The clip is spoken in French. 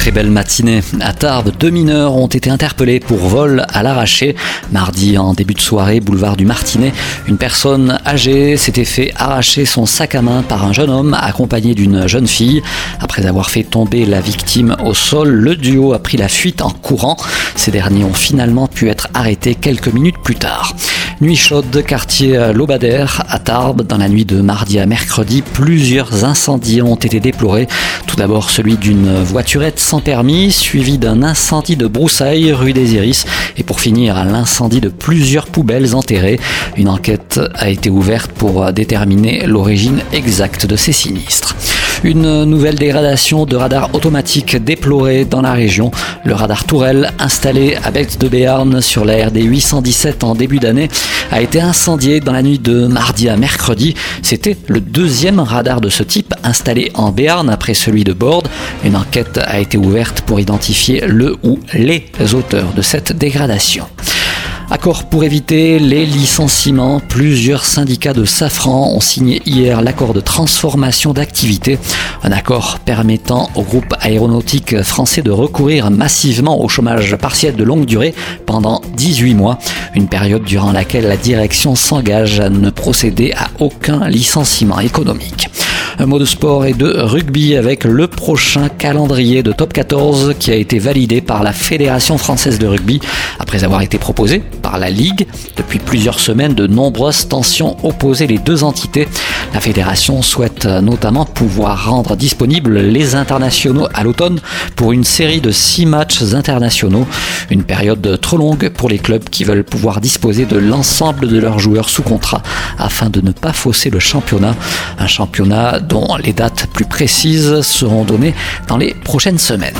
Très belle matinée. À Tarbes, deux mineurs ont été interpellés pour vol à l'arraché. Mardi, en début de soirée, boulevard du Martinet, une personne âgée s'était fait arracher son sac à main par un jeune homme accompagné d'une jeune fille. Après avoir fait tomber la victime au sol, le duo a pris la fuite en courant. Ces derniers ont finalement pu être arrêtés quelques minutes plus tard. Nuit chaude, quartier Lobadère à Tarbes. Dans la nuit de mardi à mercredi, plusieurs incendies ont été déplorés. Tout d'abord celui d'une voiturette sans permis, suivi d'un incendie de broussailles rue des Iris et pour finir l'incendie de plusieurs poubelles enterrées. Une enquête a été ouverte pour déterminer l'origine exacte de ces sinistres. Une nouvelle dégradation de radar automatique déplorée dans la région. Le radar Tourelle, installé à Bex de Béarn sur la RD 817 en début d'année, a été incendié dans la nuit de mardi à mercredi. C'était le deuxième radar de ce type installé en Béarn après celui de Borde. Une enquête a été ouverte pour identifier le ou les auteurs de cette dégradation. Accord pour éviter les licenciements. Plusieurs syndicats de Safran ont signé hier l'accord de transformation d'activité. Un accord permettant au groupe aéronautique français de recourir massivement au chômage partiel de longue durée pendant 18 mois. Une période durant laquelle la direction s'engage à ne procéder à aucun licenciement économique. Un mot de sport et de rugby avec le prochain calendrier de top 14 qui a été validé par la Fédération française de rugby après avoir été proposé par la Ligue. Depuis plusieurs semaines, de nombreuses tensions opposaient les deux entités. La fédération souhaite notamment pouvoir rendre disponibles les internationaux à l'automne pour une série de six matchs internationaux. Une période trop longue pour les clubs qui veulent pouvoir disposer de l'ensemble de leurs joueurs sous contrat afin de ne pas fausser le championnat. Un championnat dont les dates plus précises seront données dans les prochaines semaines.